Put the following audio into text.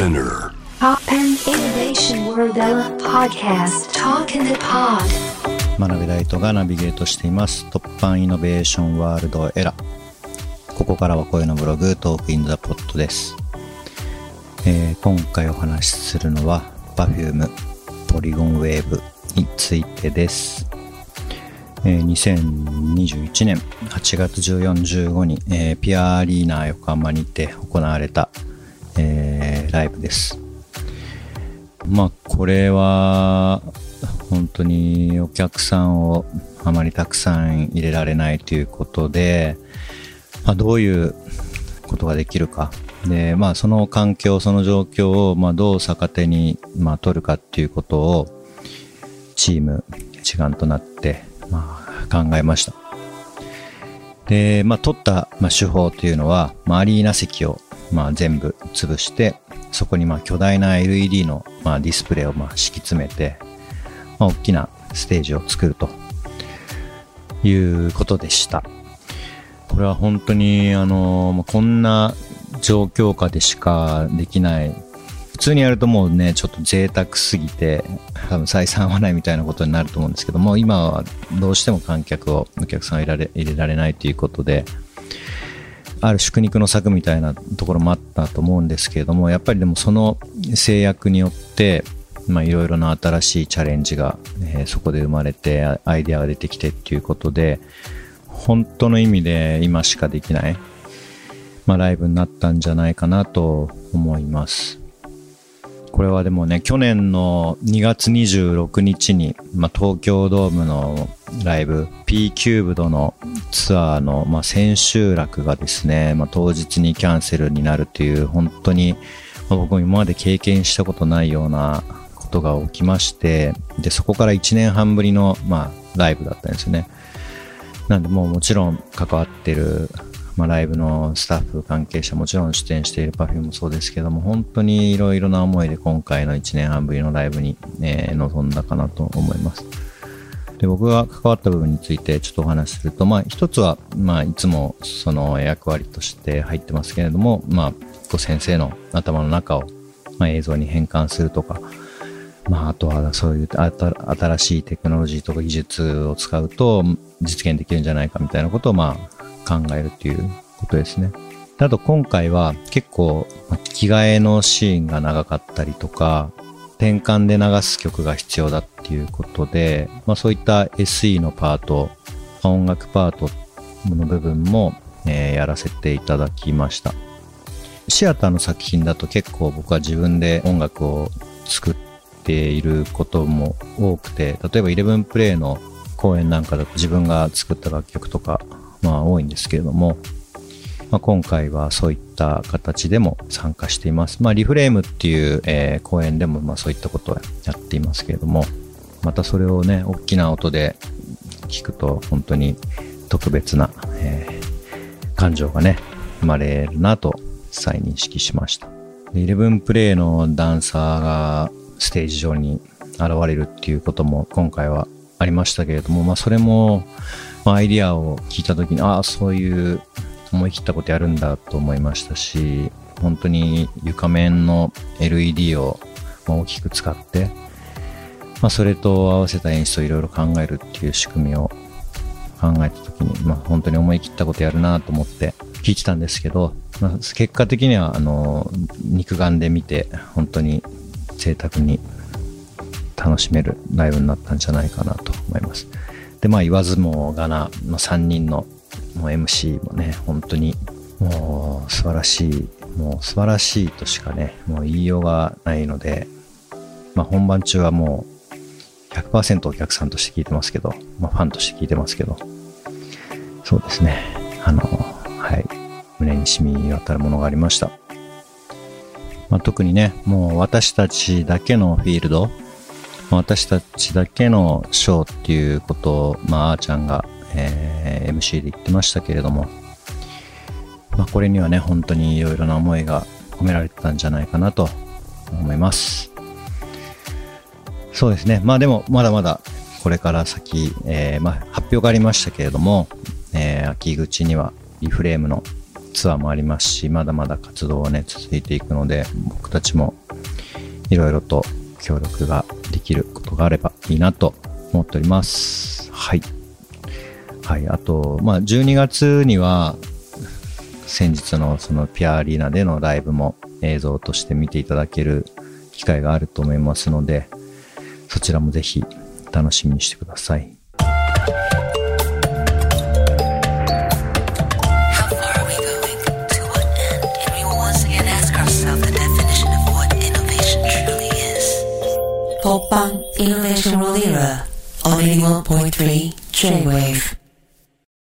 Spinner. Pop and Innovation World Podcast. Talk in the Pod. 学びライトがナビゲートしています。突破イノベーションワールドエラここからは声のブログ Talk in the Pod です、えー今回お話しするのは Perfume ポリゴンウェーブについてです、えー2021年8月14、15に、えーぴあアリーナ横浜にて行われた、えーライブです。まあこれは本当にお客さんをあまりたくさん入れられないということで、まあ、どういうことができるか。で、まあ、その環境その状況をまあどう逆手にまあ取るかっていうことをチーム一丸となってまあ考えました。で、まあ、取ったまあ手法というのは、まあ、アリーナ席をまあ全部潰してそこにまあ巨大な LED のまあディスプレイをまあ敷き詰めて、まあ、大きなステージを作るということでした。これは本当に、あの、こんな状況下でしかできない。普通にやるともうね、ちょっと贅沢すぎて、多分採算合わないみたいなことになると思うんですけども、今はどうしても観客を、お客さんを入れられ入れられないということで、ある宿肉の策みたいなところもあったと思うんですけれども、やっぱりでもその制約によって、いろいろな新しいチャレンジが、えーそこで生まれて、アイデアが出てきてっていうことで、本当の意味で今しかできない、まあライブになったんじゃないかなと思います。これはでもね、去年の2月26日に、まあ、東京ドームのライブ、P キューブドのツアーの、まあ、千秋楽がですね、まあ、当日にキャンセルになるという、本当に、まあ僕も今まで経験したことないようなことが起きまして、で、そこから1年半ぶりの、まあ、ライブだったんですよね。なんで、もうもちろん関わってる、まあ、ライブのスタッフ、関係者、もちろん出演している Perfume もそうですけども、本当にいろいろな思いで今回の1年半ぶりのライブに、え臨んだかなと思います。で、僕が関わった部分についてちょっとお話しすると、まあ、一つは、まあ、いつもその役割として入ってますけれども、まあ、こう先生の頭の中を、まあ、映像に変換するとか、まあ、あとはそういう新しいテクノロジーとか技術を使うと実現できるんじゃないかみたいなことをまあ考えるということですね。あと今回は結構ま着替えのシーンが長かったりとか転換で流す曲が必要だっていうことで、まあそういった SE のパート、音楽パートの部分も、えーやらせていただきました。シアターの作品だと結構僕は自分で音楽を作っていることも多くて、例えば11プレイの公演なんかだと自分が作った楽曲とか、まあ多いんですけれども、まあ、今回はそういった形でも参加しています。まあリフレームっていう、えー公演でもまあそういったことをやっていますけれども、またそれをね、大きな音で聞くと本当に特別な、えー感情がね、生まれるなと再認識しました。で11プレイのダンサーがステージ上に現れるっていうことも今回はありましたけれども、まあそれも、まあ、アイディアを聞いた時に、ああ、そういう思い切ったことやるんだと思いましたし、本当に床面の LED を大きく使って、まあそれと合わせた演出をいろいろ考えるっていう仕組みを考えた時に、まあ本当に思い切ったことやるなと思って聞いてたんですけど、まあ結果的には、あの、肉眼で見て、本当に贅沢に楽しめるライブになったんじゃないかなと思います。で、まあ言わずもがな、まあ、3人のもう MC もね、本当にもう素晴らしい、もう素晴らしいとしかね、もう言いようがないので、まあ本番中はもう100%お客さんとして聞いてますけど、まあファンとして聞いてますけど、そうですね、あの、はい、胸に染み渡るものがありました。まあ、特にね、もう私たちだけのフィールド、私たちだけのショーっていうことを、まあ、あーちゃんが、えー MC で言ってましたけれども、まあ、これにはね、本当にいろいろな思いが込められてたんじゃないかなと思います。そうですね。まあでも、まだまだこれから先、えーまあ、発表がありましたけれども、えー秋口にはリフレームのツアーもありますし、まだまだ活動はね、続いていくので、僕たちもいろいろと協力ができることがあればいいなと思っております。はい。あと、12月には先日の,ピアアリーナでのライブも映像として見ていただける機会があると思いますのでそちらもぜひ楽しみにしてください。